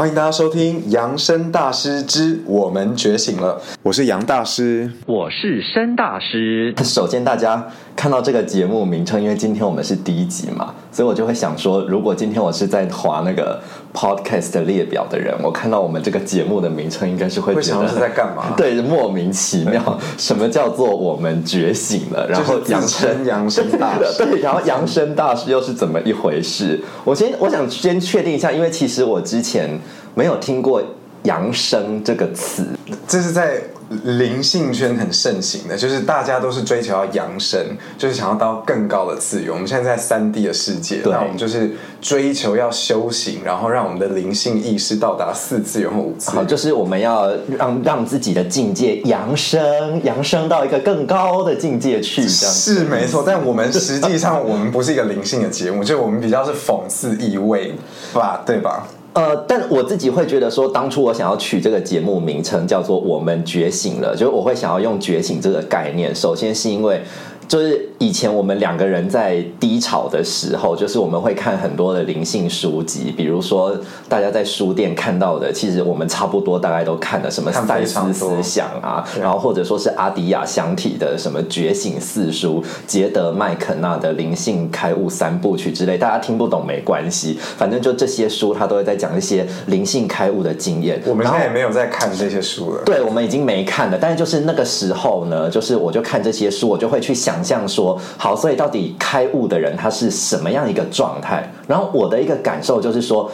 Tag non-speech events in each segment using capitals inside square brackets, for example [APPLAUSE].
欢迎大家收听《扬声大师之我们觉醒了》，我是杨大师。我是申大师。首先，大家看到这个节目名称，因为今天我们是第一集嘛，所以我就会想说，如果今天我是在划那个 podcast 列表的人，我看到我们这个节目的名称，应该是会觉得会想是在干嘛？[LAUGHS] 对，莫名其妙，什么叫做我们觉醒了？然后就是扬声扬声大师 [LAUGHS] 对，然后扬声大师又是怎么一回事？我先我想先确定一下，因为其实我之前没有听过“扬声”这个词。这是在灵性圈很盛行的，就是大家都是追求要扬升，就是想要到更高的自由。我们现在在三 D 的世界，对那我们就是追求要修行，然后让我们的灵性意识到达四次元或五次好，就是我们要让让自己的境界扬升，扬升到一个更高的境界去，这样是没错，但我们实际上我们不是一个灵性的节目，[LAUGHS] 就我们比较是讽刺意味吧，对吧？呃，但我自己会觉得说，当初我想要取这个节目名称叫做“我们觉醒了”，就是我会想要用“觉醒”这个概念。首先是因为，就是以前我们两个人在低潮的时候，就是我们会看很多的灵性书籍，比如说大家在书店看到的，其实我们差不多大概都看了什么看赛斯思想啊，然后或者说是阿迪亚箱体的什么觉醒四书、杰德麦肯纳的灵性开悟三部曲之类，大家听不懂没关系，反正就这些书，他都会在讲一些灵性开悟的经验。我们现在也没有在看这些书了。对，我们已经没看了，但是就是那个时候呢，就是我就看这些书，我就会去想象说，好，所以到底开悟的人他是什么样一个状态？然后我的一个感受就是说，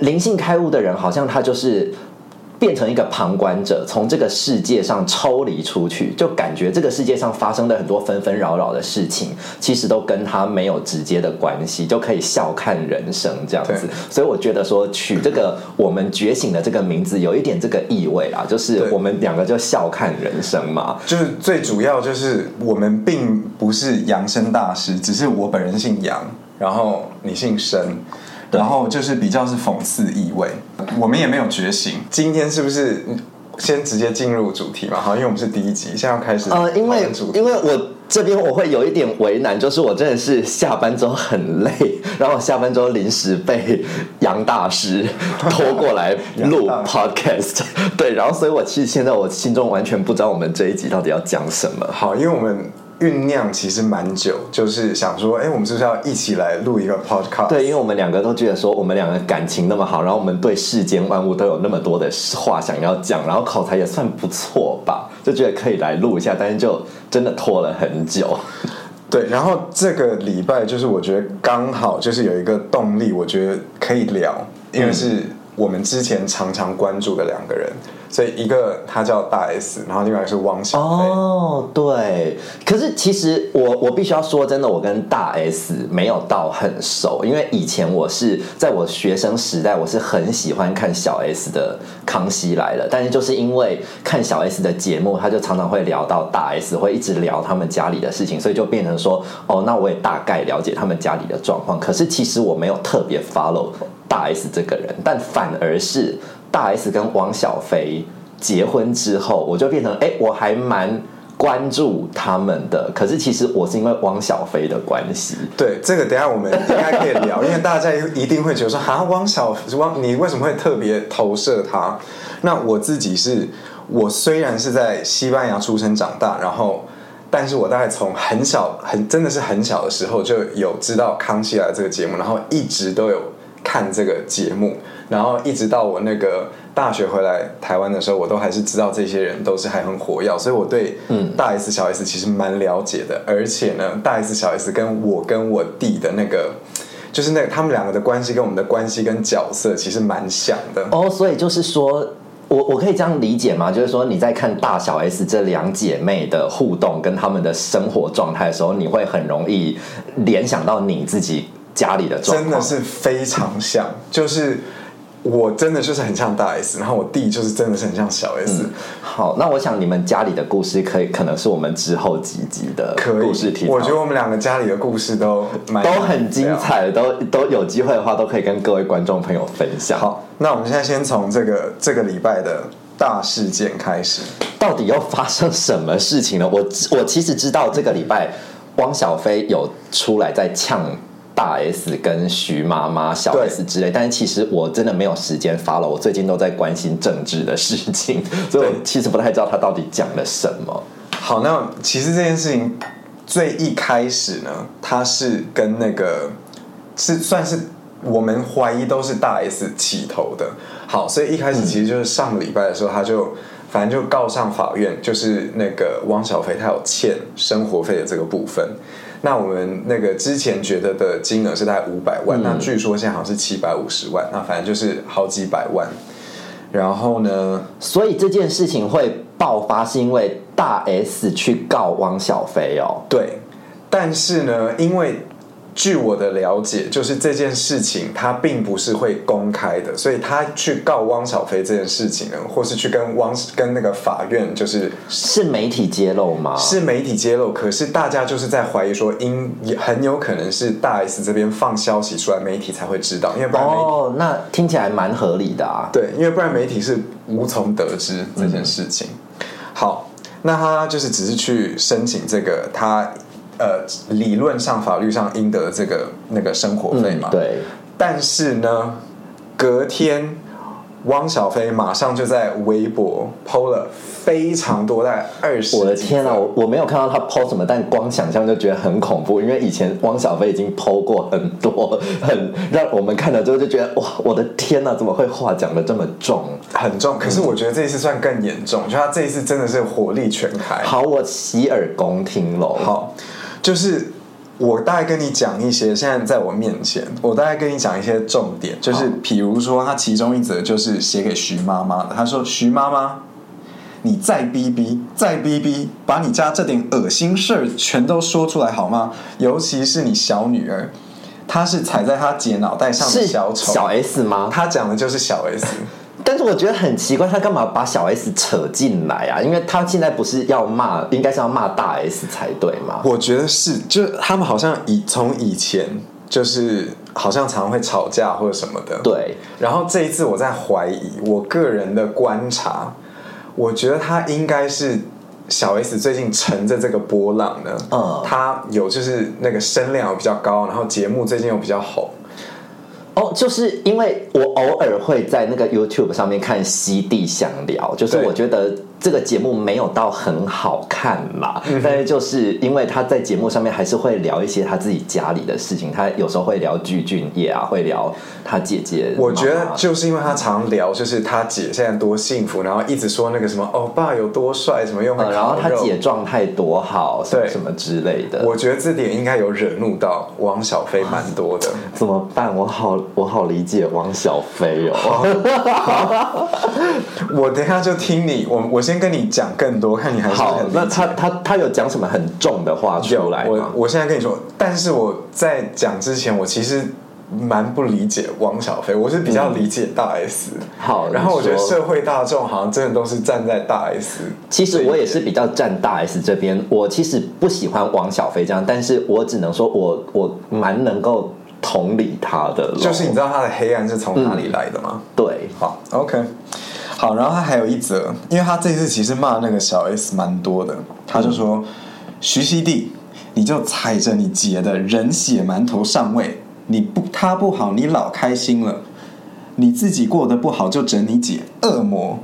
灵性开悟的人好像他就是。变成一个旁观者，从这个世界上抽离出去，就感觉这个世界上发生的很多纷纷扰扰的事情，其实都跟他没有直接的关系，就可以笑看人生这样子。所以我觉得说取这个“我们觉醒”的这个名字，有一点这个意味啦，就是我们两个就笑看人生嘛。就是最主要就是我们并不是扬声大师，只是我本人姓杨，然后你姓申，然后就是比较是讽刺意味。我们也没有觉醒，今天是不是先直接进入主题嘛？好，因为我们是第一集，现在要开始呃，因为因为我这边我会有一点为难，就是我真的是下班之后很累，[LAUGHS] 然后我下班之后临时被杨大师 [LAUGHS] 拖过来录 podcast，[LAUGHS] 对，然后所以我其实现在我心中完全不知道我们这一集到底要讲什么。好，因为我们酝酿其实蛮久，就是想说，哎，我们是不是要一起来录一个 podcast？对，因为我们两个都觉得说，我们两个感情那么好，然后我们对世间万物都有那么多的话想要讲，然后口才也算不错吧，就觉得可以来录一下，但是就真的拖了很久。对，然后这个礼拜就是我觉得刚好就是有一个动力，我觉得可以聊，因为是我们之前常常关注的两个人，所以一个他叫大 S，然后另外一个是汪小菲。哦，对，可是其实我我必须要说，真的，我跟大 S 没有到很熟，因为以前我是在我学生时代，我是很喜欢看小 S 的《康熙来了》，但是就是因为看小 S 的节目，他就常常会聊到大 S，会一直聊他们家里的事情，所以就变成说，哦，那我也大概了解他们家里的状况，可是其实我没有特别 follow 大 S 这个人，但反而是大 S 跟汪小菲结婚之后，我就变成哎、我还蛮关注他们的。可是其实我是因为汪小菲的关系，对，这个等下我们应该可以聊，因为大家一定会觉得说，啊，汪小汪，你为什么会特别投射他？那我自己是，我虽然是在西班牙出生长大，然后，但是我大概从很小很真的是很小的时候就有知道《康熙来》这个节目，然后一直都有看这个节目，然后一直到我那个大学回来台湾的时候，我都还是知道这些人都是还很火药，所以我对嗯大 S 小 S 其实蛮了解的，而且呢，大 S 小 S 跟我跟我弟的那个。就是那个他们两个的关系跟我们的关系跟角色其实蛮像的，哦，所以就是说。我我可以这样理解吗？就是说你在看大小 S 这两姐妹的互动跟她们的生活状态的时候，你会很容易联想到你自己家里的状况。真的是非常像，就是我真的就是很像大 S，然后我弟就是真的是很像小 S，、好，那我想你们家里的故事可以可能是我们之后几集的故事题材。我觉得我们两个家里的故事都都很精。彩，都都有机会的话，都可以跟各位观众朋友分享。好，那我们现在先从这个这个礼拜的大事件开始。到底又发生什么事情呢？我我其实知道这个礼拜汪小菲有出来在呛大 S 跟徐妈妈、小 S 之类，但是其实我真的没有时间发了。我最近都在关心政治的事情，[LAUGHS] 所以我其实不太知道他到底讲了什么。好，那其实这件事情最一开始呢，他是跟那个是算是我们怀疑都是大 S 起头的。好，所以一开始其实就是上个礼拜的时候，他就反正就告上法院，就是那个汪小菲他有欠生活费的这个部分。那我们那个之前觉得的金额是大概五百万，那据说现在好像是七百五十万，那反正就是好几百万。然后呢，所以这件事情会爆发，是因为大 S 去告汪小菲哦。对，但是呢，因为据我的了解，就是这件事情他并不是会公开的，所以他去告汪小菲这件事情呢，或是去跟汪跟那个法院，就是是媒体揭露吗？是媒体揭露，可是大家就是在怀疑说，因也很有可能是大 S 这边放消息出来，媒体才会知道，因为不然哦，那听起来蛮合理的啊。对，因为不然媒体是无从得知这件事情。好，那他就是只是去申请这个他呃理论上法律上应得的这个那个生活费嘛。嗯对，但是呢，隔天汪小菲马上就在微博 PO 了非常多，在二十。我的天啊，我我没有看到他 PO 什么，但光想象就觉得很恐怖，因为以前汪小菲已经 PO 过很多，很让我们看了之后就觉得哇，我的天呐，怎么会话讲的这么重？很重，可是我觉得这一次算更严重，就他这一次真的是火力全开。好，我洗耳恭听喽。好，就是我大概跟你讲一些，现在在我面前，我大概跟你讲一些重点，就是比如说，他其中一则就是写给徐妈妈的，他说：“徐妈妈，你再逼逼，再逼逼，把你家这点恶心事儿全都说出来好吗？尤其是你小女儿，她是踩在她姐脑袋上的小丑。”小 S 吗？他讲的就是小 S。但是我觉得很奇怪，他干嘛把小 S 扯进来啊？因为他现在不是要骂，应该是要骂大 S 才对嘛？我觉得是，就是他们好像以从以前就是好像常会吵架或者什么的。对，然后这一次我在怀疑，我个人的观察，我觉得他应该是小 S 最近乘着这个波浪呢，嗯他有就是那个声量比较高，然后节目最近又比较红，哦，就是因为我偶尔会在那个 YouTube 上面看《西地想聊》，就是我觉得这个节目没有到很好看啦，嗯但是就是因为他在节目上面还是会聊一些他自己家里的事情，他有时候会聊具俊晔啊，会聊他姐姐妈妈。我觉得就是因为他常聊，就是他姐现在多幸福，然后一直说那个什么欧巴有多帅，什么又会呃然后他姐状态多好，什么对什么之类的。我觉得这点应该有惹怒到汪小菲蛮多的。[LAUGHS] 怎么办？我好，我好理解汪小菲哦。[LAUGHS] 我等一下就听你，我我先跟你讲更多，看你还是那他他他有讲什么很重的话出来吗？我我现在跟你说，但是我在讲之前，我其实蛮不理解汪小菲，我是比较理解大 S。好，然后我觉得社会大众好像真的都是站在大 S。其实我也是比较站大 S 这边，我其实不喜欢汪小菲这样，但是我只能说我我蛮能够同理他的，就是你知道他的黑暗是从哪里来的吗？对，好，OK，好，然后他还有一则，因为他这次其实骂那个小 S 蛮多的，他就说：“徐熙娣，你就踩着你姐的人血馒头上位，你不他不好，你老开心了，你自己过得不好就整你姐，恶魔。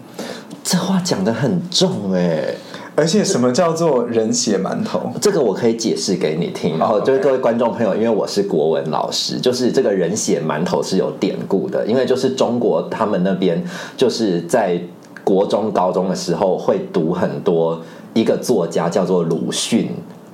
这话讲的很重哎、而且什么叫做人血馒头？这个我可以解释给你听，然后就是各位观众朋友，因为我是国文老师，就是这个人血馒头是有典故的，因为就是中国他们那边就是在国中、高中的时候会读很多一个作家叫做鲁迅。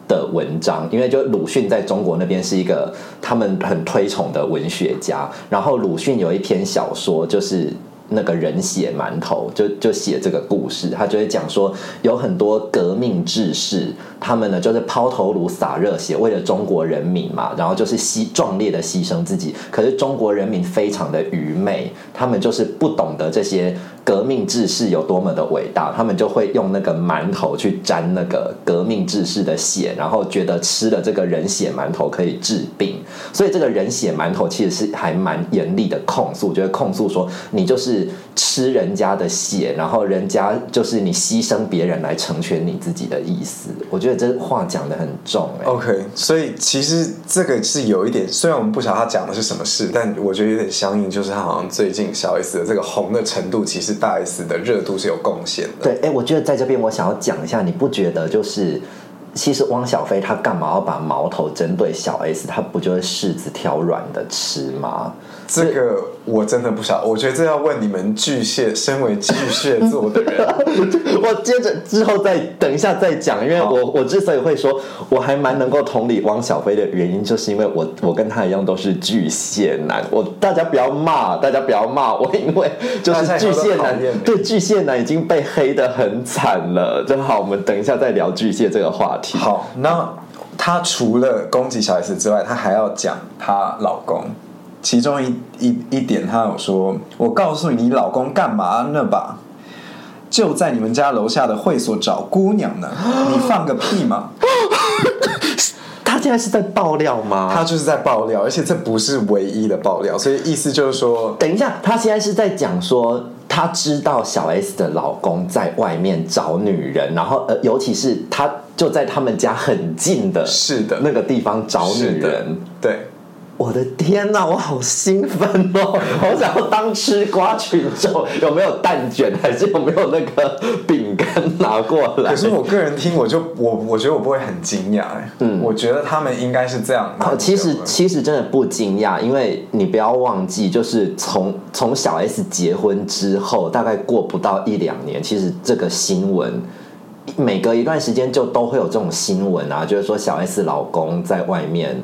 的文章，因为就鲁迅在中国那边是一个他们很推崇的文学家，然后鲁迅有一篇小说就是那个人血馒头，就就写这个故事，他就会讲说有很多革命志士，他们呢就是抛头颅洒热血，为了中国人民嘛，然后就是牺壮烈的牺牲自己。可是中国人民非常的愚昧，他们就是不懂得这些革命志士有多么的伟大，他们就会用那个馒头去沾那个革命志士的血，然后觉得吃了这个人血馒头可以治病，所以这个人血馒头其实是还蛮严厉的控诉，就是控诉说你就是吃吃人家的血，然后人家就是你牺牲别人来成全你自己的意思。我觉得这话讲的很重哎、OK，所以其实这个是有一点，虽然我们不晓得他讲的是什么事，但我觉得有点相应，就是他好像最近小 S 的这个红的程度，其实大 S 的热度是有贡献的。对，哎、我觉得在这边我想要讲一下，你不觉得就是，其实汪小菲他干嘛要把矛头针对小 S？他不就是柿子挑软的吃吗？这个我真的不晓得，我觉得这要问你们巨蟹，身为巨蟹座的人，[LAUGHS] 我接着之后再等一下再讲，因为我我之所以会说我还蛮能够同理汪小菲的原因，就是因为我我跟他一样都是巨蟹男。我大家不要骂，大家不要骂我，因为就是巨蟹男对巨蟹男已经被黑的很惨了。正好我们等一下再聊巨蟹这个话题。好，那他除了攻击小 S 之外，他还要讲她老公。其中一一一点，他有说：“我告诉你，你老公干嘛呢吧？就在你们家楼下的会所找姑娘呢，[GASPS] 你放个屁嘛！” [GASPS] 他现在是在爆料吗？他就是在爆料，而且这不是唯一的爆料，所以意思就是说，等一下，他现在是在讲说，他知道小 S 的老公在外面找女人，然后呃，尤其是他就在他们家很近的，是的那个地方找女人。，对。我的天哪，我好兴奋哦！[LAUGHS] 好想要当吃瓜群众，有没有蛋卷，还是有没有那个饼干拿过来？可是我个人听，我就我我觉得我不会很惊讶，哎，嗯，我觉得他们应该是这样。哦，其实其实真的不惊讶，因为你不要忘记，就是从从小 S 结婚之后，大概过不到一两年，其实这个新闻每隔一段时间就都会有这种新闻啊，就是说小 S 老公在外面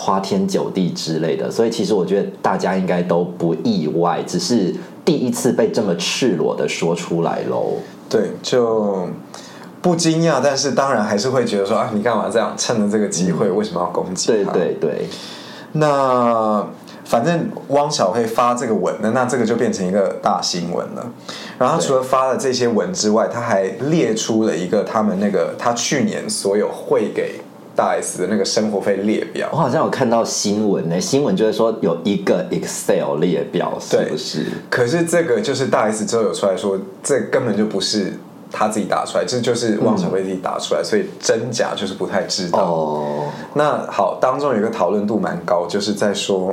花天酒地之类的，所以其实我觉得大家应该都不意外，只是第一次被这么赤裸的说出来喽。对，就不惊讶，但是当然还是会觉得说啊，你干嘛这样？趁着这个机会，为什么要攻击对他？对对，那反正汪小菲发这个文呢，那这个就变成一个大新闻了。然后他除了发了这些文之外，他还列出了一个他们那个他去年所有汇给大 S 的那个生活费列表我。好像有看到新闻呢、新闻就是说有一个 Excel 列表，是不是？可是这个就是大 S 之后有出来说，这根本就不是他自己打出来，这就是汪小菲自己打出来，所以真假就是不太知道。哦，那好，当中有一个讨论度蛮高，就是在说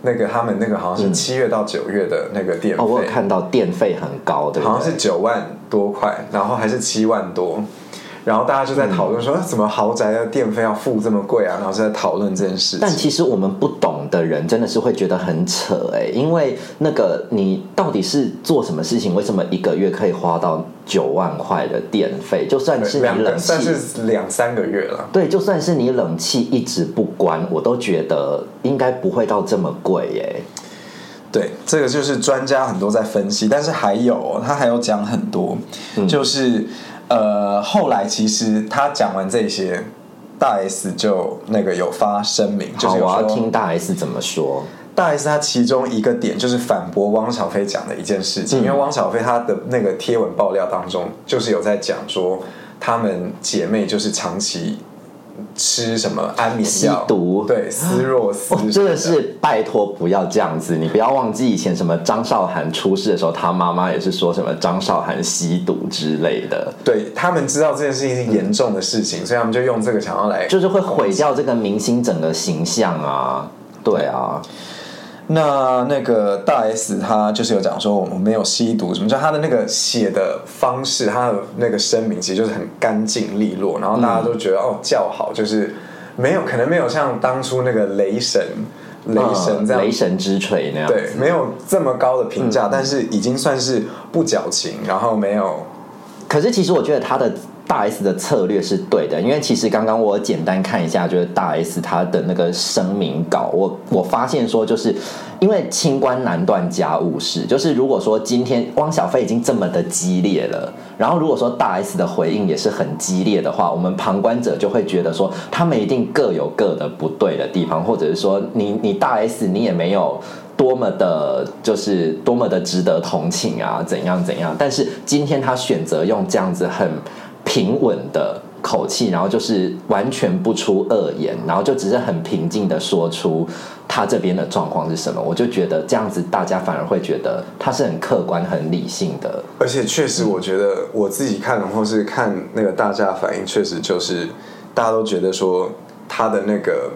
那个他们那个好像是七月到九月的那个电费，哦，我有看到电费很高，对对？好像是九万多块，然后还是七万多。然后大家就在讨论说，怎么豪宅的电费要付这么贵啊？然后就在讨论这件事情。但其实我们不懂的人真的是会觉得很扯哎、因为那个你到底是做什么事情？为什么一个月可以花到九万块的电费？就算是你冷气算，是两三个月了。对，就算是你冷气一直不关，我都觉得应该不会到这么贵哎、对，这个就是专家很多在分析，但是还有哦他还有讲很多，嗯就是呃，后来其实他讲完这些，大 S 就那个有发声明，就是，我要听大 S 怎么说。大 S 她其中一个点就是反驳汪小菲讲的一件事情，嗯因为汪小菲他的那个贴文爆料当中，就是有在讲说她们姐妹就是长期吃什么安眠吸药，毒。对，斯若斯哦，什么的，真的是拜托不要这样子！你不要忘记以前什么张韶涵出事的时候，他妈妈也是说什么张韶涵吸毒之类的，对他们知道这件事情是严重的事情，所以他们就用这个想要来就是会毁掉这个明星整个形象啊。对啊，那那个大 S 她就是有讲说我们没有吸毒什么，就她的那个写的方式，她的那个声明其实就是很干净利落，然后大家都觉得、哦叫好，就是没有可能没有像当初那个雷神雷神这样、嗯雷神之锤那样。对，没有这么高的评价，但是已经算是不矫情，然后没有可是其实我觉得他的大 S 的策略是对的，因为其实刚刚我简单看一下，就是大 S 他的那个声明稿，我我发现说，就是因为清官难断家务事，就是如果说今天汪小菲已经这么的激烈了，然后如果说大 S 的回应也是很激烈的话，我们旁观者就会觉得说，他们一定各有各的不对的地方，或者是说你你大 S 你也没有。多么的，就是多么的值得同情啊，怎样怎样？但是今天他选择用这样子很平稳的口气，然后就是完全不出恶言，然后就只是很平静的说出他这边的状况是什么。我就觉得这样子，大家反而会觉得他是很客观、很理性的。而且确实，我觉得我自己看，或是看那个大家反应，确实就是大家都觉得说他的那个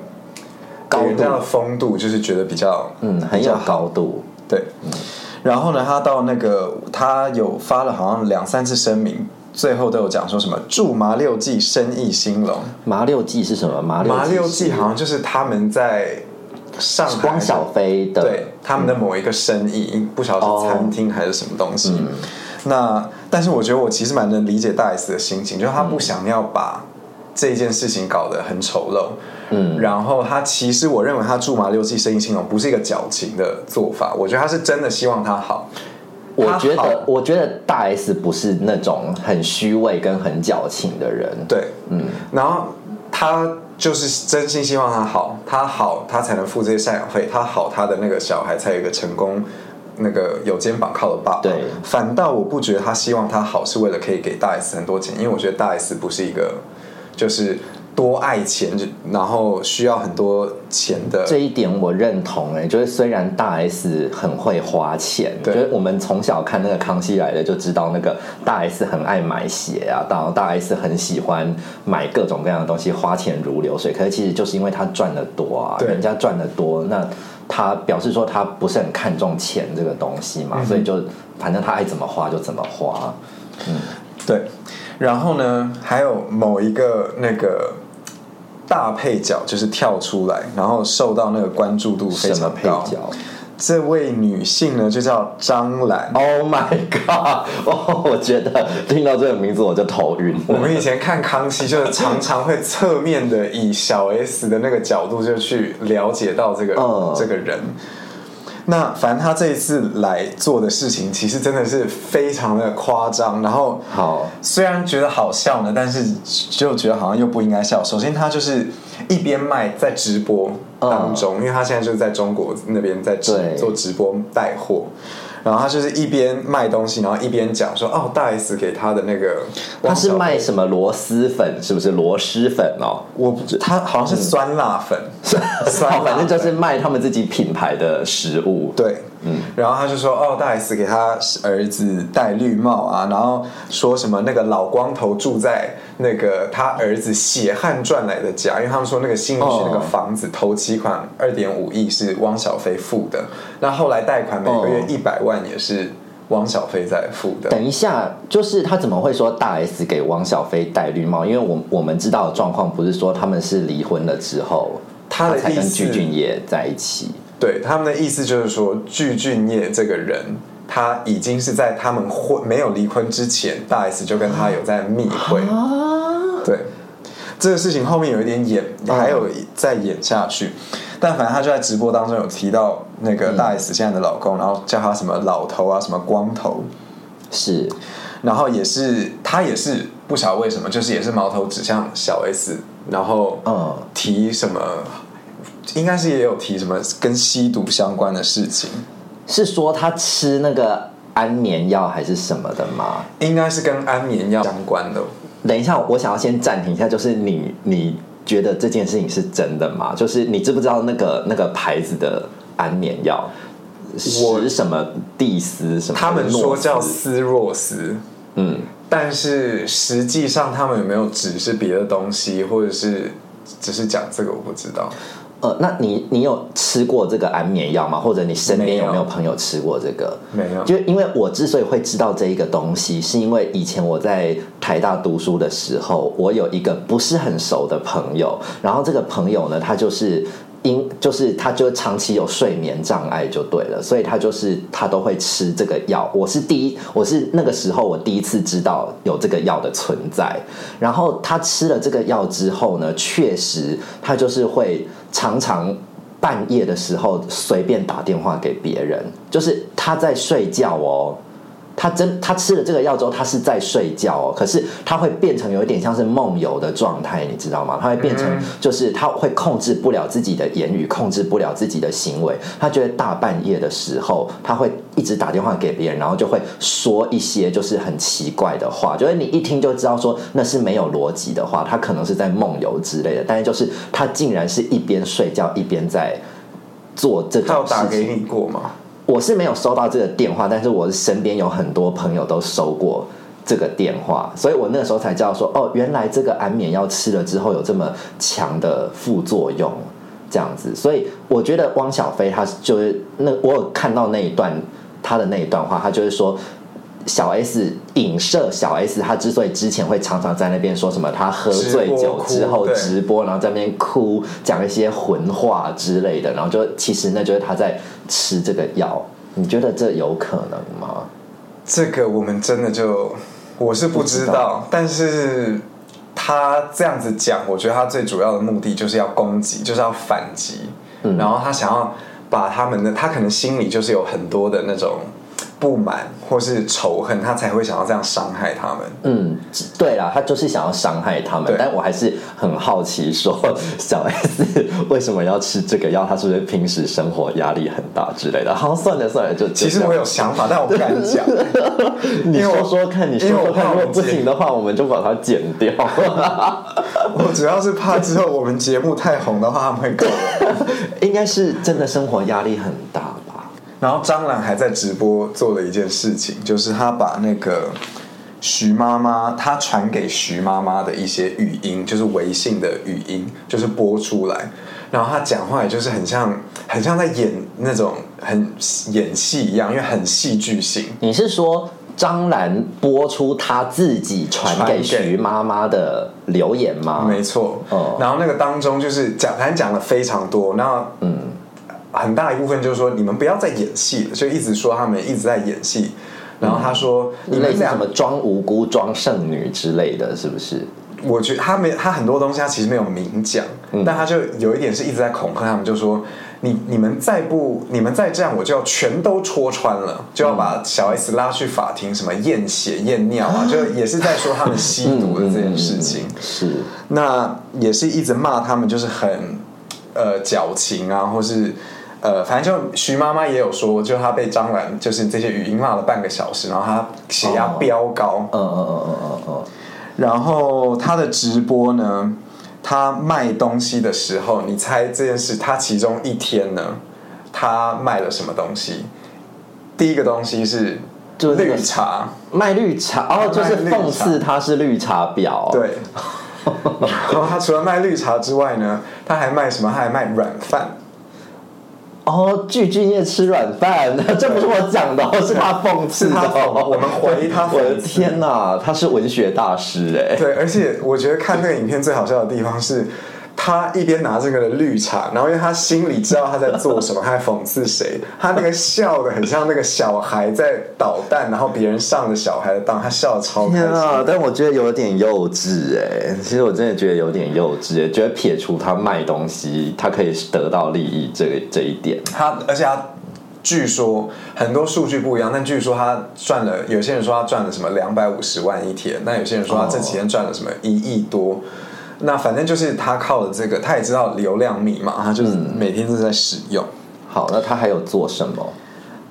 高度风度，就是觉得比较嗯，很有高度。对。然后呢，他到那个他有发了好像两三次声明，最后都有讲说什么祝麻六记生意兴隆。麻六记是什么？麻六麻六记好像就是他们在上海汪小菲的对他们的某一个生意，不晓得是餐厅还是什么东西。那但是我觉得我其实蛮能理解大 S 的心情，就是他不想要把这件事情搞得很丑陋。嗯，然后他其实我认为他驻麻六记生意兴隆不是一个矫情的做法，我觉得他是真的希望他好。我觉得，我觉得大 S 不是那种很虚伪跟很矫情的人。对，嗯，然后他就是真心希望他好，他好，他才能付这些赡养费，他好，他的那个小孩才有一个成功。那个有肩膀靠的爸爸，对反倒我不觉得他希望他好是为了可以给大 S 很多钱，因为我觉得大 S 不是一个就是多爱钱，就然后需要很多钱的。这一点我认同哎、就是虽然大 S 很会花钱，就对是我们从小看那个《康熙来了》就知道，那个大 S 很爱买鞋啊，然后大 S 很喜欢买各种各样的东西，花钱如流水。可是其实就是因为他赚的多啊，对人家赚的多，那他表示说他不是很看重钱这个东西嘛，嗯所以就反正他爱怎么花就怎么花。嗯对，然后呢，还有某一个那个大配角就是跳出来，然后受到那个关注度非什么常高。配角这位女性呢，就叫张兰。？Oh my god！[LAUGHS] 哦，我觉得听到这个名字我就头晕。我们以前看康熙，就是常常会侧面的以小 S 的那个角度，就去了解到这个、嗯这个人。那反正他这一次来做的事情，其实真的是非常的夸张。然后好，虽然觉得好笑呢，但是就觉得好像又不应该笑。首先，他就是一边卖在直播当中，因为他现在就是在中国那边在做直播带货，然后他就是一边卖东西，然后一边讲说哦，大 S 给他的那个，他是卖什么螺蛳粉？是不是螺蛳粉哦？我不知他好像是酸辣粉，[LAUGHS] 酸辣，粉反正就是卖他们自己品牌的食物。对，嗯，然后他就说，哦，大 S 给他儿子戴绿帽啊，然后说什么那个老光头住在那个他儿子血汗赚来的家，因为他们说那个新园区那个哦房子头期款二点五亿是汪小菲付的，那后来贷款每个月哦一百万也是汪小菲在付的。等一下，就是他怎么会说大 S 给汪小菲戴绿帽？因为我我们知道的状况不是说他们是离婚了之后，他的才跟意思具俊也在一起。对他们的意思就是说，具俊晔这个人，他已经是在他们婚没有离婚之前，大 S 就跟他有在密会。啊，对，这个事情后面有一点演，还有再演下去。但反正他就在直播当中有提到那个大 S 现在的老公，然后叫他什么老头啊，什么光头，是。然后也是他也是不晓得为什么，就是也是矛头指向小 S，然后嗯。提什么，应该是也有提什么跟吸毒相关的事情，是说他吃那个安眠药还是什么的吗？应该是跟安眠药相关的。等一下，我想要先暂停一下，就是你你觉得这件事情是真的吗？就是你知不知道那个那个牌子的安眠药？我是什么蒂斯什么？他们说叫诺斯斯若斯，嗯，但是实际上他们有没有指是别的东西，或者是只是讲这个，我不知道。呃，那你你有吃过这个安眠药吗？或者你身边有没有朋友吃过这个？没有就因为我之所以会知道这一个东西，是因为以前我在台大读书的时候，我有一个不是很熟的朋友，然后这个朋友呢，他就是。因就是他就长期有睡眠障碍就对了，所以他就是他都会吃这个药。我是第一，我是那个时候我第一次知道有这个药的存在。然后他吃了这个药之后呢，确实他就是会常常半夜的时候随便打电话给别人，就是他在睡觉哦，他真他吃了这个药之后，他是在睡觉哦，可是他会变成有一点像是梦游的状态，你知道吗？他会变成就是他会控制不了自己的言语，控制不了自己的行为。他觉得大半夜的时候，他会一直打电话给别人，然后就会说一些就是很奇怪的话，就是你一听就知道说那是没有逻辑的话，他可能是在梦游之类的。但是就是他竟然是一边睡觉一边在做这他有种事情。打给你过吗？我是没有收到这个电话，但是我身边有很多朋友都收过这个电话，所以我那时候才知道说，哦，原来这个安眠药吃了之后有这么强的副作用，这样子。所以我觉得汪小菲他就是那我有看到那一段他的那一段话，他就是说。小 S 影射小 S，他之所以之前会常常在那边说什么，他喝醉酒之后直播然后在那边哭，讲一些混话之类的，然后就其实那就是他在吃这个药。你觉得这有可能吗？这个我们真的就我是不知道，不知道但是他这样子讲，我觉得他最主要的目的就是要攻击，就是要反击，嗯然后他想要把他们的，他可能心里就是有很多的那种不满或是仇恨，他才会想要这样伤害他们。嗯，对啦，他就是想要伤害他们，但我还是很好奇，说小 S 为什么要吃这个药？他是不是平时生活压力很大之类的？好，算了算了，就就其实我有想法，但我不敢讲。[LAUGHS] 你说说看，你说说看，如果不行的话，我们就把它剪掉。[LAUGHS] 我主要是怕之后我们节目太红的话，他们会搞。[LAUGHS] 应该是真的生活压力很大吧？然后张兰还在直播做了一件事情，就是她把那个徐妈妈，她传给徐妈妈的一些语音，就是微信的语音，就是播出来。然后她讲话也就是很像，很像在演那种很演戏一样，因为很戏剧性。你是说张兰播出她自己传给徐妈妈的留言吗？没错，哦然后那个当中就是讲，反正讲了非常多，然后嗯，很大一部分就是说你们不要再演戏了，就一直说他们一直在演戏。然后他说、你们俩什么装无辜、装剩女之类的，是不是？我觉得他没他很多东西他其实没有明讲，嗯但他就有一点是一直在恐吓他们，就说你你们再不你们再这样，我就要全都戳穿了，就要把小 S 拉去法庭，什么验血验尿啊，就也是在说他们吸毒的这件事情。嗯是那也是一直骂他们，就是很呃矫情啊，或是呃，反正就徐妈妈也有说，就她被张兰就是这些语音骂了半个小时，然后她血压哦飙高。嗯嗯嗯嗯嗯嗯，然后她的直播呢，她卖东西的时候，你猜这件事，她其中一天呢，她卖了什么东西？第一个东西是就绿茶，卖绿茶哦，就是讽刺她是绿茶婊。，对。[LAUGHS] 然后他除了卖绿茶之外呢，他还卖什么？他还卖软饭。哦，巨俊晔吃软饭，这不是我讲的、哦，是他讽刺的。我们怀疑他我的天哪，他是文学大师哎。对，而且我觉得看那个影片最好笑的地方是，他一边拿这个的绿茶，然后因为他心里知道他在做什么，他在讽刺谁，他那个笑的很像那个小孩在捣蛋，然后别人上了小孩的当，他笑的超开天啊！心。但我觉得有点幼稚哎，其实我真的觉得有点幼稚哎，觉得撇除他卖东西，他可以得到利益这个这一点，他而且他据说很多数据不一样，但据说他赚了，有些人说他赚了什么两百五十万一天，那有些人说他这几天赚了什么一亿多。那反正就是他靠了这个，他也知道流量密码，他就是每天都在使用。好，那他还有做什么？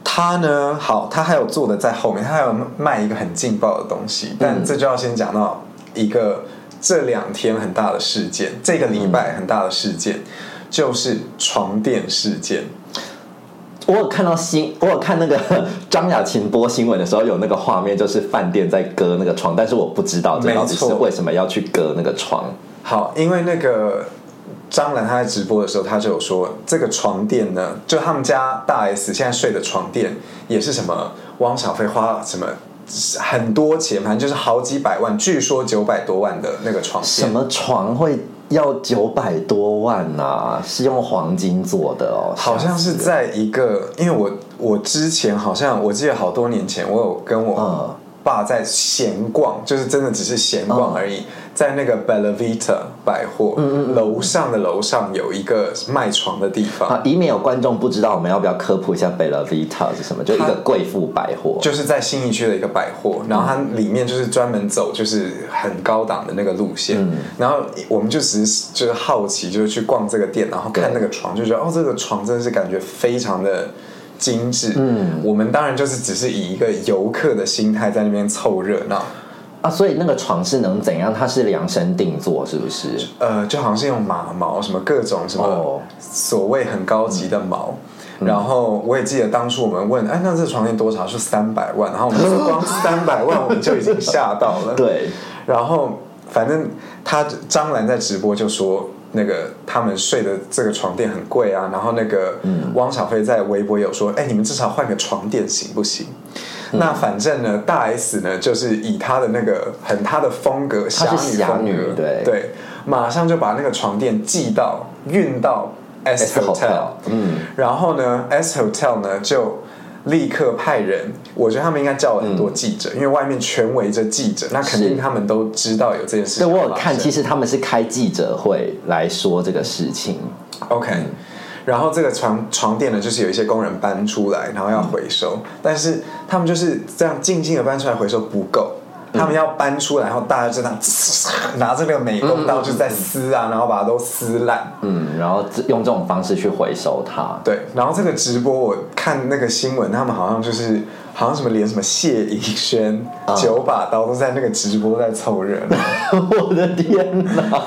他呢，好，他还有做的在后面，他还有卖一个很劲爆的东西，但这就要先讲到一个这两天很大的事件，这个礼拜很大的事件，就是床垫事件。我有看到新，我有看那个张雅琴播新闻的时候，有那个画面，就是饭店在割那个床，但是我不知道这到底是为什么要去割那个床。好，因为那个张兰她在直播的时候，她就有说，这个床垫呢，就他们家大 S 现在睡的床垫也是什么汪小菲花什么很多钱，反正就是好几百万，据说九百多万的那个床垫。什么床会要九百多万呐、是用黄金做的哦，好像是在一个，因为我我之前好像我记得好多年前，我有跟我嗯爸在闲逛，就是真的只是闲逛而已，在那个 Bella Vita 百货楼上的楼上有一个卖床的地方，啊，以免有观众不知道，我们要不要科普一下 Bella Vita 是什么？就一个贵妇百货。就是在新义区的一个百货，然后它里面就是专门走就是很高档的那个路线，然后我们就只是就是好奇，就是去逛这个店，然后看那个床，就觉得哦，这个床真的是感觉非常的精致。嗯，我们当然就是只是以一个游客的心态在那边凑热闹，啊，所以那个床是能怎样？它是量身定做，是不是？呃，就好像是用马毛什么各种什么哦所谓很高级的毛。然后我也记得当初我们问，哎，那这个床垫多少？是三百万。然后我们说光 [LAUGHS] 三百万我们就已经吓到了。对，然后反正他张兰在直播就说，那个他们睡的这个床垫很贵啊。然后那个汪小菲在微博有说，哎，你们至少换个床垫行不行？那反正呢，大 S 呢，就是以她的那个很她的风格，侠她是女风侠女格，对。对，马上就把那个床垫寄到运到 S Hotel，Hotel，嗯，然后呢，S Hotel 呢就立刻派人，我觉得他们应该叫了很多记者，因为外面全围着记者，那肯定他们都知道有这件事对情。我有看，其实他们是开记者会来说这个事情。OK，然后这个床床垫呢，就是有一些工人搬出来，然后要回收，但是他们就是这样静静的搬出来回收不够。他们要搬出来，然后大家就这样 [LAUGHS] 拿着那个美工刀就在撕啊，然后把它都撕烂。嗯，然后这用这种方式去回收它。对，然后这个直播我看那个新闻，他们好像就是好像什么连什么谢盈萱、九把刀都在那个直播在凑热闹。[LAUGHS] 我的天哪。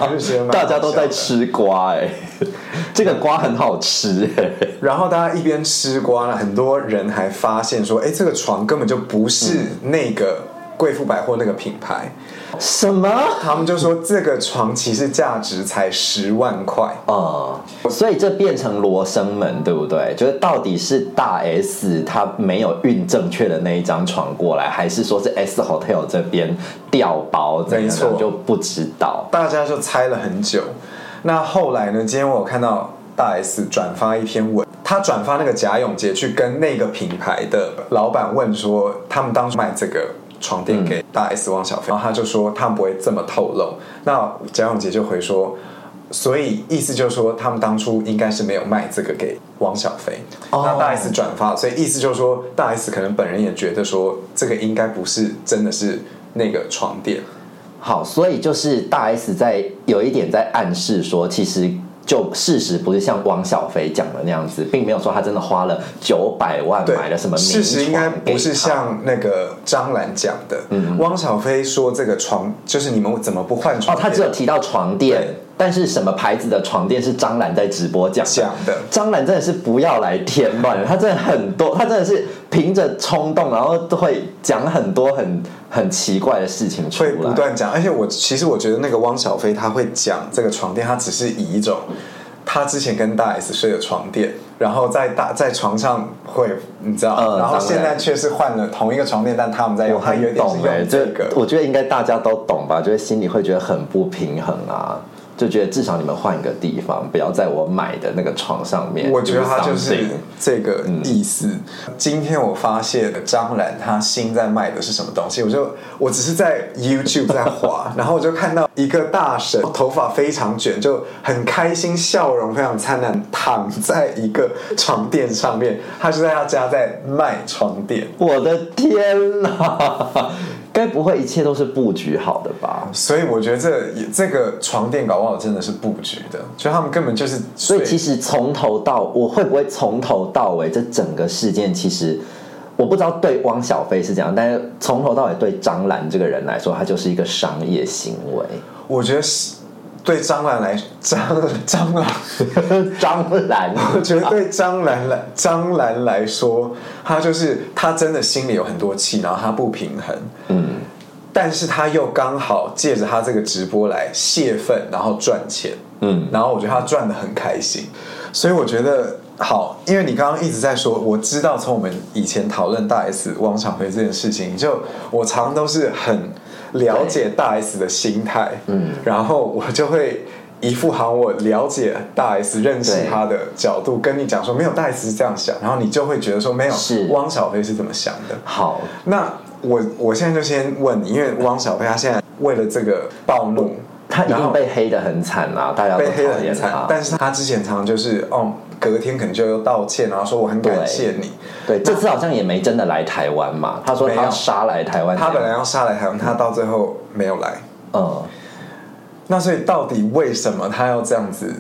大家都在吃瓜哎、[LAUGHS] 这个瓜很好吃哎、然后大家一边吃瓜呢，很多人还发现说，哎，这个床根本就不是那个贵妇百货那个品牌，什么？他们就说这个床其实价值才十万块。呃，所以这变成罗生门，对不对？就是到底是大 S 他没有运正确的那一张床过来，还是说是 S Hotel 这边调包没错就不知道。大家就猜了很久。那后来呢？今天我有看到大 S 转发一篇文，他转发那个贾永杰去跟那个品牌的老板问说，他们当初卖这个床垫给大 S 汪小菲，然后他就说他们不会这么透露。那贾永杰就回说。所以意思就是说，他们当初应该是没有卖这个给汪小菲。哦那大 S 转发，所以意思就是说，大 S 可能本人也觉得说，这个应该不是真的是那个床垫。好，所以就是大 S 在有一点在暗示说，其实就事实不是像汪小菲讲的那样子，并没有说他真的花了九百万，买了什么名事实应该不是像那个张兰讲的，汪小菲说这个床就是你们怎么不换哦床，哦？他只有提到床垫。对，但是什么牌子的床垫是张兰在直播讲讲的。张兰真的是不要来添乱了，他真的很多，她真的是凭着冲动，然后都会讲很多很很奇怪的事情出来，会不断讲，而且我其实我觉得那个汪小菲他会讲这个床垫，他只是以一种他之前跟大 S 睡的床垫，然后在大在床上会你知道，然后现在却是换了同一个床垫，但他们在用，他有点是懂哎、用这这个。我觉得应该大家都懂吧，就是心里会觉得很不平衡啊，就觉得至少你们换一个地方，不要在我买的那个床上面。我觉得他就是这个意思。今天我发现张兰她新在卖的是什么东西，我就我只是在 YouTube 在滑，[LAUGHS] 然后我就看到一个大神，头发非常卷，就很开心，笑容非常灿烂，躺在一个床垫上面，他就在他家在卖床垫。我的天哪！该不会一切都是布局好的吧？所以我觉得这这个床垫搞不好真的是布局的，所以他们根本就是所以其实从头到我会不会从头到尾这整个事件，其实我不知道对汪小菲是怎样，但是从头到尾对张兰这个人来说，他就是一个商业行为。我觉得是对张兰来张张兰。张兰，我觉得对张兰来张兰来说，她就是她真的心里有很多气，然后她不平衡，嗯，但是她又刚好借着她这个直播来泄愤，然后赚钱，嗯。然后我觉得她赚的很开心，所以我觉得好，因为你刚刚一直在说，我知道从我们以前讨论大 S 汪小菲这件事情，就我常常都是很了解大 S 的心态，嗯然后我就会。一副好像我了解大 S 认识对他的角度跟你讲说，没有大 S 是这样想，然后你就会觉得说没有，是汪小菲是怎么想的。好，那我我现在就先问你，因为汪小菲他现在为了这个暴怒，他一然后定被黑的很惨啊，大家都被黑的很惨他，。但是他之前常常就是哦，隔天可能就又道歉，然后说我很感对谢你。对，这次好像也没真的来台湾嘛。他说他要杀来台湾，他本来要杀来台湾，他到最后没有来。嗯，那所以到底为什么他要这样子？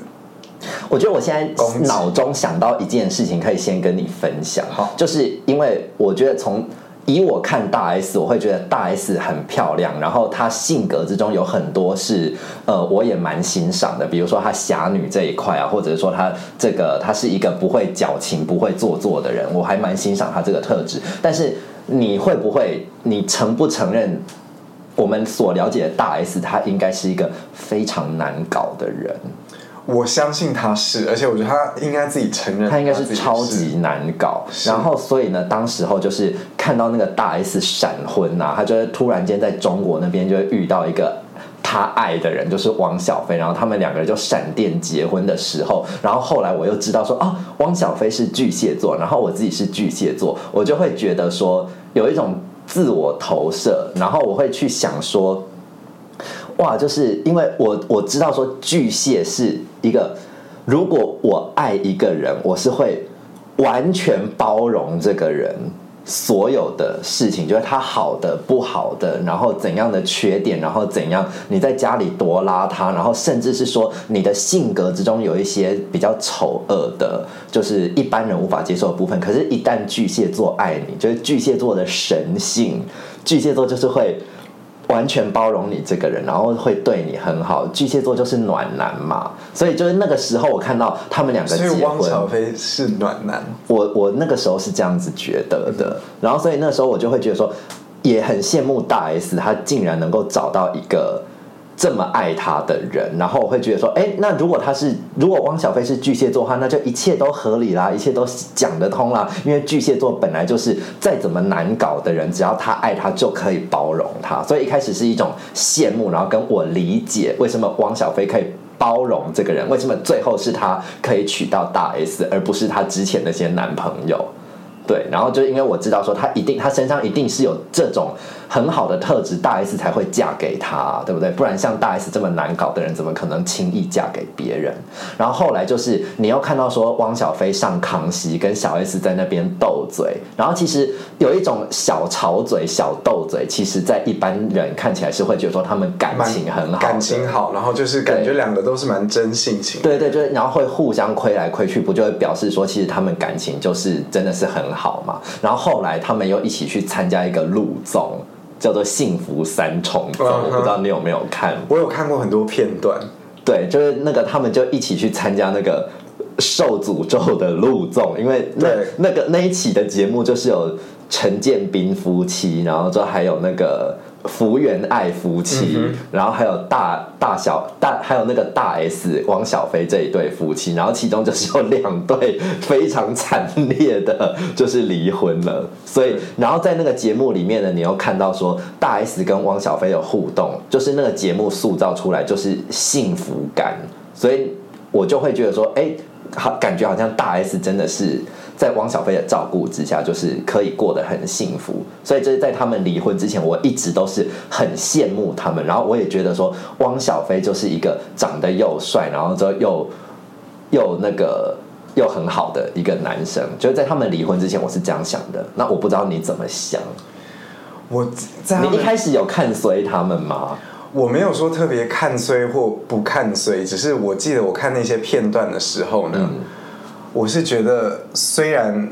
我觉得我现在脑中想到一件事情，可以先跟你分享。好就是因为我觉得从以我看大 S，我会觉得大 S 很漂亮，然后她性格之中有很多是呃，我也蛮欣赏的，比如说她侠女这一块啊，或者是说她这个她是一个不会矫情、不会做作的人，我还蛮欣赏她这个特质。但是你会不会，你承不承认？我们所了解的大 S，她应该是一个非常难搞的人。我相信他是，而且我觉得他应该自己承认，他应该是超级难搞，然后所以呢，当时候就是看到那个大 S 闪婚呐、他就会突然间在中国那边就会遇到一个他爱的人，就是汪小菲，然后他们两个人就闪电结婚的时候，然后后来我又知道说啊，汪小菲是巨蟹座，然后我自己是巨蟹座，我就会觉得说有一种自我投射，然后我会去想说。哇，就是因为我我知道说巨蟹是一个，如果我爱一个人，我是会完全包容这个人所有的事情，就是他好的、不好的，然后怎样的缺点，然后怎样你在家里多邋遢，然后甚至是说你的性格之中有一些比较丑恶的，就是一般人无法接受的部分。可是，一旦巨蟹座爱你，就是巨蟹座的神性，巨蟹座就是会。完全包容你这个人，然后会对你很好。巨蟹座就是暖男嘛，所以就是那个时候我看到他们两个结所以汪小婚，菲是暖男。我我那个时候是这样子觉得的。然后所以那时候我就会觉得说，也很羡慕大 S，她竟然能够找到一个。这么爱他的人，然后我会觉得说，哎，那如果他是，如果汪小菲是巨蟹座的话，那就一切都合理啦，一切都讲得通啦。因为巨蟹座本来就是再怎么难搞的人，只要他爱他就可以包容他。所以一开始是一种羡慕，然后跟我理解为什么汪小菲可以包容这个人，为什么最后是他可以娶到大 S，而不是他之前那些男朋友。对，然后就因为我知道说他一定，他身上一定是有这种很好的特质，大 S 才会嫁给他，对不对？不然像大 S 这么难搞的人，怎么可能轻易嫁给别人？然后后来就是你又看到说汪小菲上康熙跟小 S 在那边斗嘴，然后其实有一种小吵嘴、小斗嘴，其实在一般人看起来是会觉得说他们感情很好，感情好，然后就是感觉两个都是蛮真性情。对对，就然后会互相亏来亏去，不就会表示说，其实他们感情就是真的是很好嘛。然后后来他们又一起去参加一个录综，叫做《幸福三重奏》，我不知道你有没有看？我有看过很多片段，对，就是那个他们就一起去参加那个受诅咒的录综，因为那那个那一期的节目就是有陈建斌夫妻，然后就还有那个福原爱夫妻，嗯然后还有大大小大还有那个大 S 汪小菲这一对夫妻，然后其中就是有两对非常惨烈的，就是离婚了。所以，然后在那个节目里面呢，你又看到说大 S 跟汪小菲有互动，就是那个节目塑造出来就是幸福感，所以我就会觉得说，哎，好，感觉好像大 S 真的是在汪小菲的照顾之下，就是可以过得很幸福。所以这是在他们离婚之前，我一直都是很羡慕他们，然后我也觉得说，汪小菲就是一个长得又帅，然后之后又又那个。又很好的一个男生，就是在他们离婚之前，我是这样想的。那我不知道你怎么想，我在你一开始有看衰他们吗？我没有说特别看衰或不看衰，只是我记得我看那些片段的时候呢，我是觉得虽然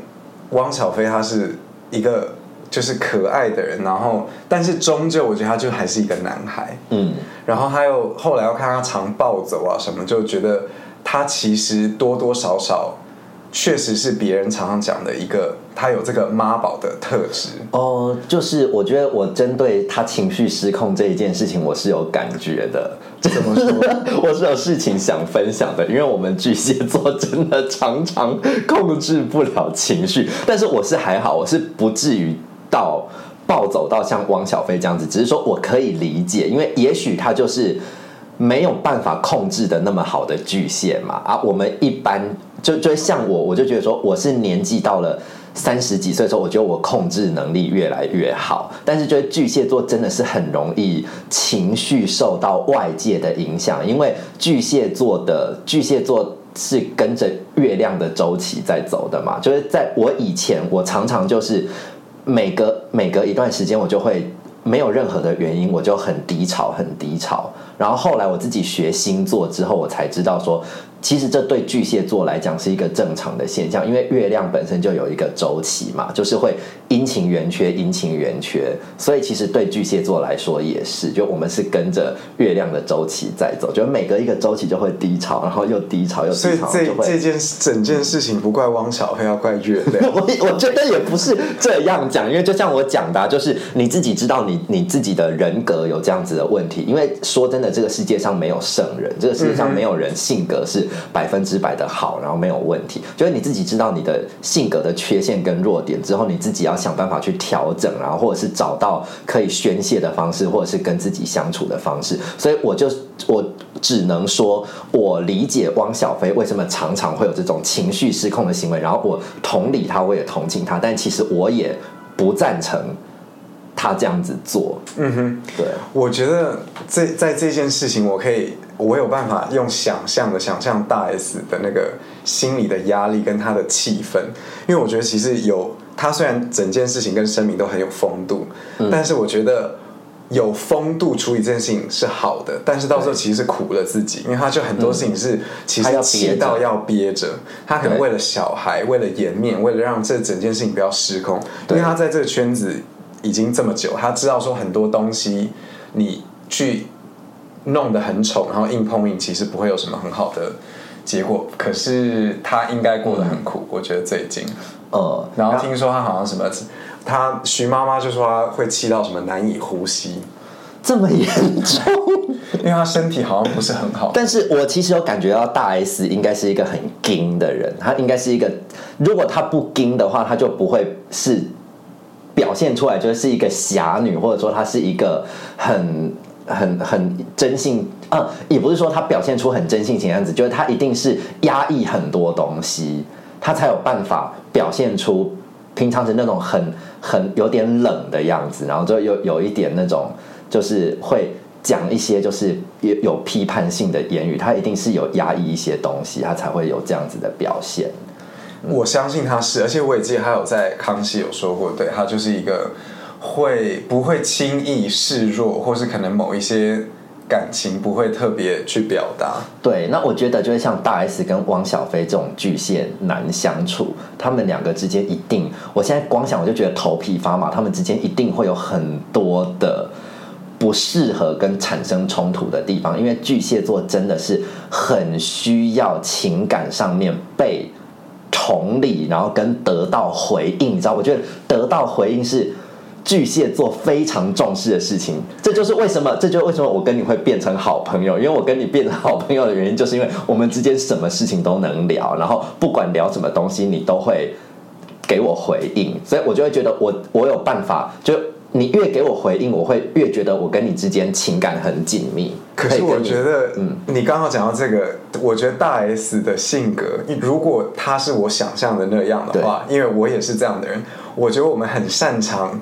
汪小菲他是一个就是可爱的人，然后但是终究我觉得他就还是一个男孩，嗯，然后还有后来要看他常暴走啊什么，就觉得他其实多多少少确实是别人常常讲的一个，他有这个妈宝的特质。哦，就是我觉得我针对他情绪失控这一件事情，我是有感觉的。怎么说？[LAUGHS] 我是有事情想分享的，因为我们巨蟹座真的常常控制不了情绪，但是我是还好，我是不至于到暴走到像汪小菲这样子，只是说我可以理解，因为也许他就是没有办法控制的那么好的巨蟹嘛啊，我们一般就就像我，我就觉得说我是年纪到了。三十几岁的时候，我觉得我控制能力越来越好，但是觉得巨蟹座真的是很容易情绪受到外界的影响，因为巨蟹座的巨蟹座是跟着月亮的周期在走的嘛，就是在我以前，我常常就是每隔每隔一段时间，我就会没有任何的原因，我就很低潮，很低潮。然后后来我自己学星座之后，我才知道说。其实这对巨蟹座来讲是一个正常的现象，因为月亮本身就有一个周期嘛，就是会阴晴圆缺，阴晴圆缺，所以其实对巨蟹座来说也是，就我们是跟着月亮的周期在走，就每隔一个周期就会低潮，然后又低潮又低潮，所以这这件整件事情不怪汪小菲，要怪月亮。[LAUGHS] 我我觉得也不是这样讲，因为就像我讲的，就是你自己知道你你自己的人格有这样子的问题，因为说真的，这个世界上没有圣人，这个世界上没有人性格是。百分之百的好，然后没有问题，就是你自己知道你的性格的缺陷跟弱点之后，你自己要想办法去调整，然后或者是找到可以宣泄的方式，或者是跟自己相处的方式。所以我就我只能说，我理解汪小菲为什么常常会有这种情绪失控的行为，然后我同理他，我也同情他，但其实我也不赞成。他这样子做，嗯哼，对，我觉得这在这件事情，我可以，我有办法用想象的想象大 S 的那个心理的压力跟他的气氛，因为我觉得其实有他虽然整件事情跟声明都很有风度，但是我觉得有风度处理这件事情是好的，但是到时候其实是苦了自己，因为他就很多事情是其实气到要憋着，他可能为了小孩，为了颜面，为了让这整件事情不要失控，因为他在这个圈子。已经这么久，他知道说很多东西你去弄得很丑，然后硬碰硬，其实不会有什么很好的结果。可是他应该过得很苦，我觉得最近，呃，然后听说他好像什么，他徐妈妈就说他会气到什么难以呼吸，这么严重，因为他身体好像不是很好。但是我其实有感觉到大 S 应该是一个很硬的人，他应该是一个，如果他不硬的话，他就不会是。表现出来就是一个侠女，或者说她是一个很很很真性，呃，也不是说她表现出很真性情样子，就是她一定是压抑很多东西，她才有办法表现出平常的那种很很有点冷的样子，然后就有有一点那种就是会讲一些就是有有批判性的言语，她一定是有压抑一些东西，她才会有这样子的表现。我相信他是，而且我也记得他有在康熙有说过，对他就是一个会不会轻易示弱，或是可能某一些感情不会特别去表达。对，那我觉得就是像大 S 跟汪小菲这种巨蟹难相处，他们两个之间一定，我现在光想我就觉得头皮发麻，他们之间一定会有很多的不适合跟产生冲突的地方，因为巨蟹座真的是很需要情感上面被。同理，然后跟得到回应，你知道？我觉得得到回应是巨蟹座非常重视的事情。这就是为什么，这就是为什么我跟你会变成好朋友。因为我跟你变成好朋友的原因，就是因为我们之间什么事情都能聊，然后不管聊什么东西，你都会给我回应。所以我就会觉得，我我有办法就。你越给我回应，我会越觉得我跟你之间情感很紧密。可是我觉得，嗯，你刚好讲到这个，我觉得大 S 的性格，如果他是我想象的那样的话，因为我也是这样的人，我觉得我们很擅长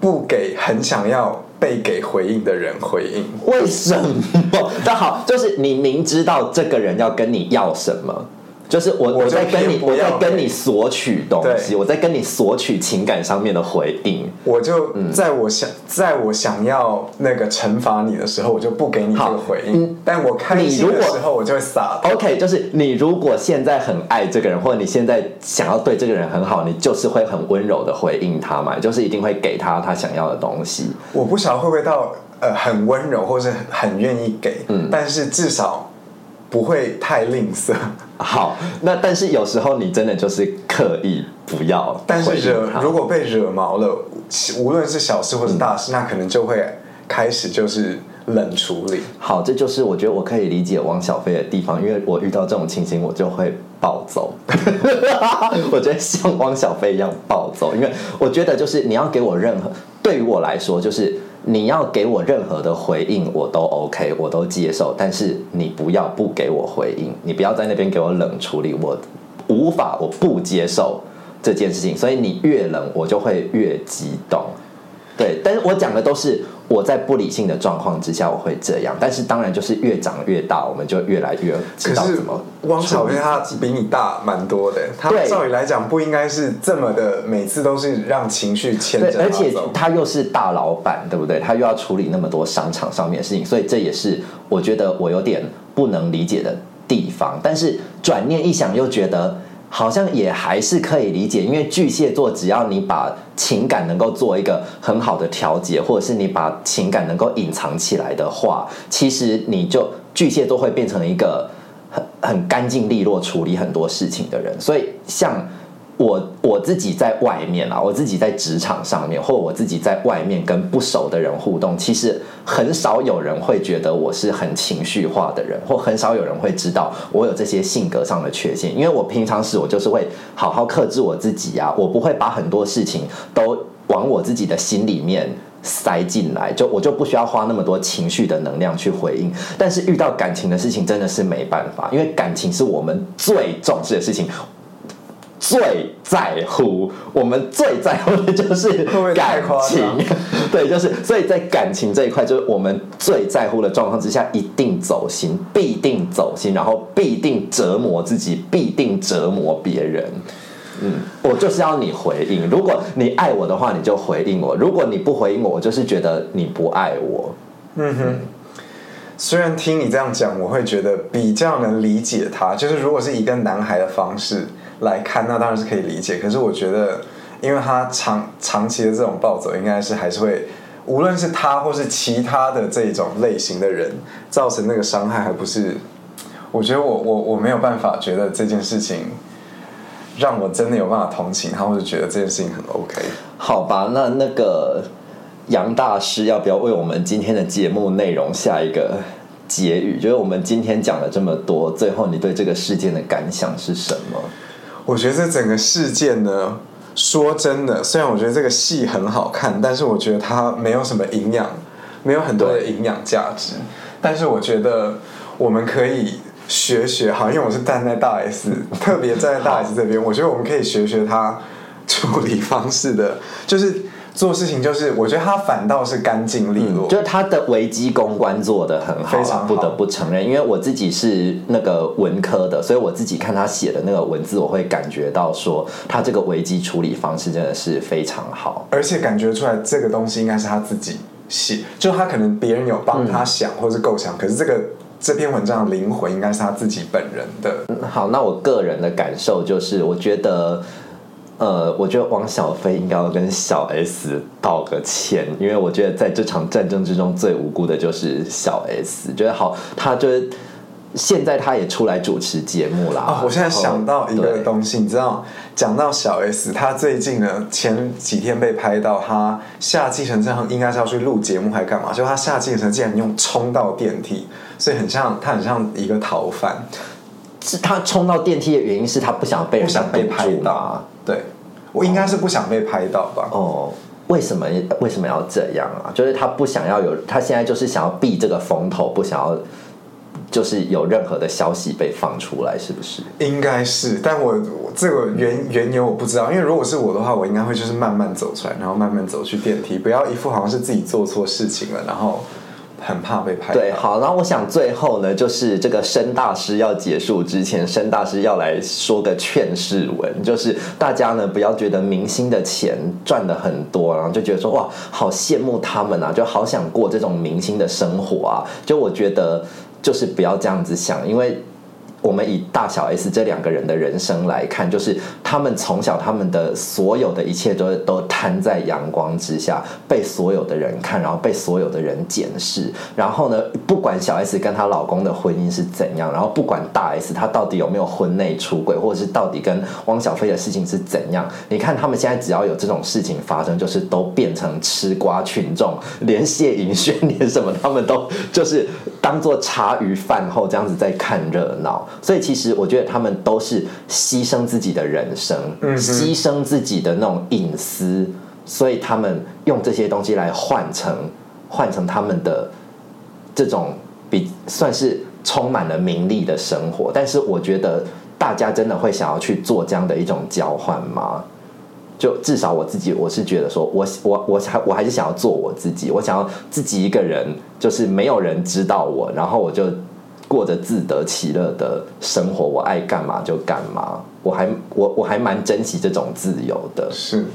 不给很想要被给回应的人回应。为什么？[LAUGHS] 那好，就是你明知道这个人要跟你要什么。就是我我在跟你我在跟你索取东西，我在跟你索取情感上面的回应。我就在我想在我想要那个惩罚你的时候，我就不给你这个回应。但我开心的时候，我就会撒。OK，就是你如果现在很爱这个人，或者你现在想要对这个人很好，你就是会很温柔的回应他嘛，就是一定会给他他想要的东西。我不晓得会不会到呃很温柔，或是很愿意给，嗯，但是至少。不会太吝啬。[LAUGHS] 好，那但是有时候你真的就是刻意不要。但是惹如果被惹毛了，无论是小事或是大事，那可能就会开始就是冷处理。好，这就是我觉得我可以理解汪小菲的地方，因为我遇到这种情形，我就会暴走。[LAUGHS] 我觉得像汪小菲一样暴走，因为我觉得就是你要给我任何，对于我来说就是。你要给我任何的回应，我都 OK，我都接受。但是你不要不给我回应，你不要在那边给我冷处理，我无法，我不接受这件事情，所以你越冷，我就会越激动。对，但是我讲的都是我在不理性的状况之下我会这样，但是当然就是越长越大，我们就越来越知道怎么汪小菲他比你大蛮多的，他对照理来讲不应该是这么的，每次都是让情绪牵着，而且走。他又是大老板，对不对？他又要处理那么多商场上面的事情，所以这也是我觉得我有点不能理解的地方。但是转念一想，又觉得好像也还是可以理解，因为巨蟹座只要你把情感能够做一个很好的调节，或者是你把情感能够隐藏起来的话，其实你就巨蟹座会变成一个很很干净利落处理很多事情的人。所以像。我我自己在外面啊，我自己在职场上面，或我自己在外面跟不熟的人互动，其实很少有人会觉得我是很情绪化的人，或很少有人会知道我有这些性格上的缺陷。因为我平常时我就是会好好克制我自己啊，我不会把很多事情都往我自己的心里面塞进来，就我就不需要花那么多情绪的能量去回应。但是遇到感情的事情真的是没办法，因为感情是我们最重视的事情。最在乎，我们最在乎的就是感情，[LAUGHS] 对，就是所以在感情这一块，就是我们最在乎的状况之下，一定走心，必定走心，然后必定折磨自己，必定折磨别人。嗯，我就是要你回应。如果你爱我的话，你就回应我；如果你不回应我，我就是觉得你不爱我。嗯哼虽然听你这样讲，我会觉得比较能理解他。就是如果是以一个男孩的方式来看，那当然是可以理解。可是我觉得，因为他长长期的这种暴走，应该是还是会，无论是他或是其他的这种类型的人，造成那个伤害，还不是？我觉得我我我没有办法觉得这件事情让我真的有办法同情他，或者觉得这件事情很 OK。好吧，那那个杨大师要不要为我们今天的节目内容下一个结语？就是我们今天讲了这么多，最后你对这个事件的感想是什么？我觉得这整个事件呢，说真的，虽然我觉得这个戏很好看，但是我觉得它没有什么营养，没有很多的营养价值。但是我觉得我们可以学学，好，因为我是站在大 S，特别站在大 S 这边，我觉得我们可以学学他处理方式的，就是做事情，就是我觉得他反倒是干净利落，就是他的危机公关做得很好、啊，非常好不得不承认。因为我自己是那个文科的，所以我自己看他写的那个文字，我会感觉到说，他这个危机处理方式真的是非常好。而且感觉出来这个东西应该是他自己写，就他可能别人有帮他想或是构想，可是这个这篇文章的灵魂应该是他自己本人的。好，那我个人的感受就是，我觉得，呃，我觉得王小飞应该要跟小 S 道个歉，因为我觉得在这场战争之中最无辜的就是小 S。觉得好，他就是现在他也出来主持节目啦。啊、我现在想到一个东西，你知道，讲到小 S，他最近呢前几天被拍到他下计程车，应该是要去录节目还干嘛？就他下计程车竟然用冲到电梯，所以很像他很像一个逃犯，是他冲到电梯的原因是他不想被人想被拍到。对，我应该是不想被拍到吧？哦，为什么为什么要这样啊？就是他不想要有，他现在就是想要避这个风头，不想要就是有任何的消息被放出来，是不是？应该是，但我我这个原原由我不知道，因为如果是我的话，我应该会就是慢慢走出来，然后慢慢走去电梯，不要一副好像是自己做错事情了，然后很怕被拍到。对，好，然后我想最后呢，就是这个申大师要结束之前，申大师要来说个劝世文，就是大家呢不要觉得明星的钱赚的很多，然后就觉得说哇，好羡慕他们啊，就好想过这种明星的生活啊。就我觉得就是不要这样子想，因为。我们以大小 S 这两个人的人生来看，就是他们从小他们的所有的一切都都摊在阳光之下，被所有的人看，然后被所有的人检视。然后呢，不管小 S 跟她老公的婚姻是怎样，然后不管大 S 她到底有没有婚内出轨，或者是到底跟汪小菲的事情是怎样，你看他们现在只要有这种事情发生，就是都变成吃瓜群众，连谢颖轩连什么他们都就是当做茶余饭后这样子在看热闹。所以其实我觉得他们都是牺牲自己的人生，牺牲自己的那种隐私，所以他们用这些东西来换成换成他们的这种比算是充满了名利的生活。但是我觉得大家真的会想要去做这样的一种交换吗？就至少我自己，我是觉得说我我我还我还是想要做我自己，我想要自己一个人，就是没有人知道我，然后我就过着自得其乐的生活，我爱干嘛就干嘛，我还我我还蛮珍惜这种自由的。是。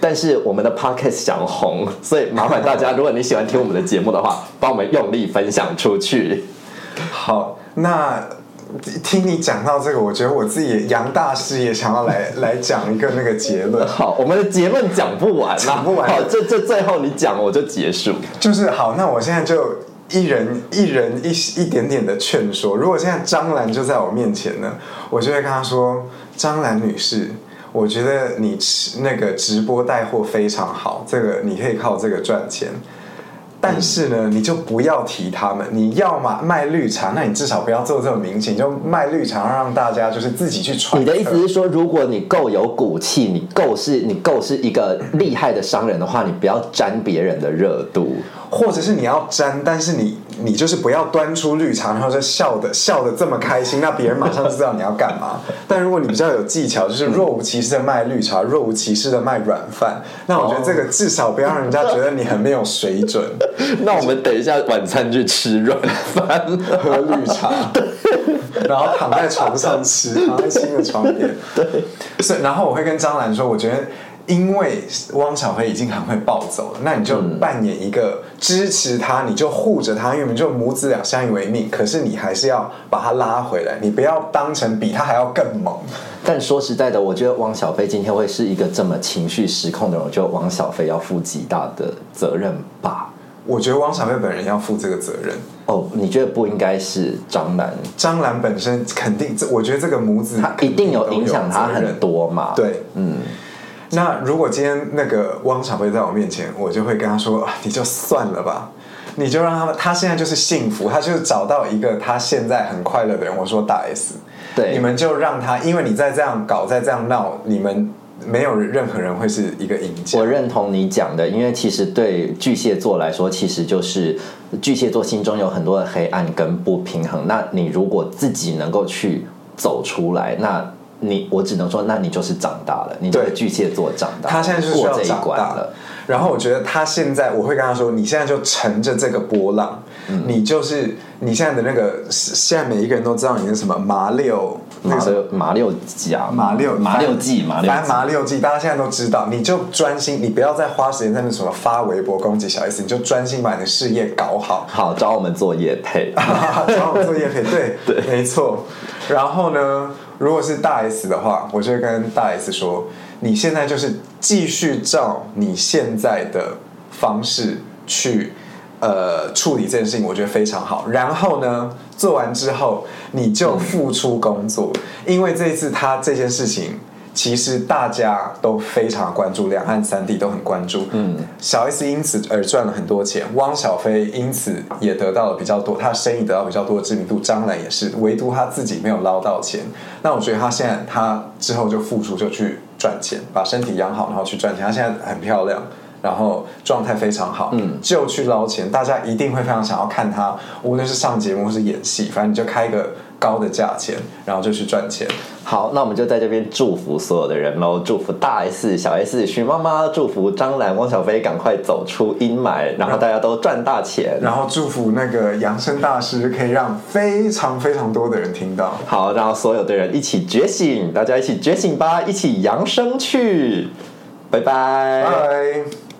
但是我们的 podcast 想红，所以麻烦大家，如果你喜欢听我们的节目的话，帮我们用力分享出去。好，那听你讲到这个，我觉得我自己杨大师也想要来 [LAUGHS] 来讲一个那个结论。[LAUGHS] 好，我们的结论讲不完，讲不完。好，这这最后你讲我就结束。就是好，那我现在就一人一人一一点点的劝说。如果现在张兰就在我面前呢，我就会跟她说：“张兰女士。”我觉得你吃那个直播带货非常好，这个你可以靠这个赚钱。但是呢，你就不要提他们。你要嘛卖绿茶，那你至少不要做这么明显，就卖绿茶让大家就是自己去传。你的意思是说，如果你够有骨气，你够是，你够是一个厉害的商人的话，你不要沾别人的热度。或者是你要沾，但是你你就是不要端出绿茶，然后就笑的笑的这么开心，那别人马上就知道你要干嘛。[LAUGHS] 但如果你比较有技巧，就是若无其事的卖绿茶，若无其事的卖软饭，那我觉得这个至少不要让人家觉得你很没有水准。[LAUGHS] 那我们等一下晚餐去吃软饭，喝绿茶，然后躺在床上吃，躺在新的床边。对，是。然后我会跟张兰说，我觉得。因为汪小菲已经很会暴走了，那你就扮演一个支持他，你就护着他，因为你就母子俩相依为命。可是你还是要把他拉回来，你不要当成比他还要更猛。但说实在的，我觉得汪小菲今天会是一个这么情绪失控的人，我觉得汪小菲要负极大的责任吧。我觉得汪小菲本人要负这个责任。哦，你觉得不应该是张兰？张兰本身肯定，这我觉得这个母子他一定有影响他很多嘛。对，嗯。那如果今天那个汪小菲在我面前，我就会跟他说：“你就算了吧，你就让他们，他现在就是幸福，他就是找到一个他现在很快乐的人。”我说大 S，对，你们就让他，因为你再这样搞，再这样闹，你们没有任何人会是一个赢家。我认同你讲的，因为其实对巨蟹座来说，其实就是巨蟹座心中有很多的黑暗跟不平衡。那你如果自己能够去走出来，那。你我只能说，那你就是长大了，你对巨蟹座长大，他现在就是需要长大了。然后我觉得他现在，我会跟他说，你现在就乘着这个波浪，你就是你现在的那个，现在每一个人都知道你是什么麻六，那个麻六甲，麻六麻六季，麻六麻六季，大家现在都知道，你就专心，你不要再花时间在那什么发微博攻击小 S，你就专心把你的事业搞好。好，找我们做业配，[LAUGHS] 找我们做业配，对 [LAUGHS] 对，没错。然后呢？如果是大 S 的话，我就跟大 S 说：“你现在就是继续照你现在的方式去呃处理这件事情，我觉得非常好。然后呢，做完之后你就付出工作，因为这一次他这件事情。”其实大家都非常关注，两岸三地都很关注。嗯，小 S 因此而赚了很多钱，汪小菲因此也得到了比较多，他的生意得到比较多的知名度。张兰也是，唯独他自己没有捞到钱。那我觉得他现在他之后就付出就去赚钱，把身体养好，然后去赚钱。他现在很漂亮，然后状态非常好，嗯，就去捞钱。大家一定会非常想要看他，无论是上节目或是演戏，反正你就开个。高的价钱，然后就去赚钱。好，那我们就在这边祝福所有的人喽，祝福大 S、小 S、徐妈妈，祝福张兰、汪小菲赶快走出阴霾，然后大家都赚大钱。然后祝福那个养生大师可以让非常非常多的人听到。好，然后所有的人一起觉醒，大家一起觉醒吧，一起扬声去，拜拜，拜。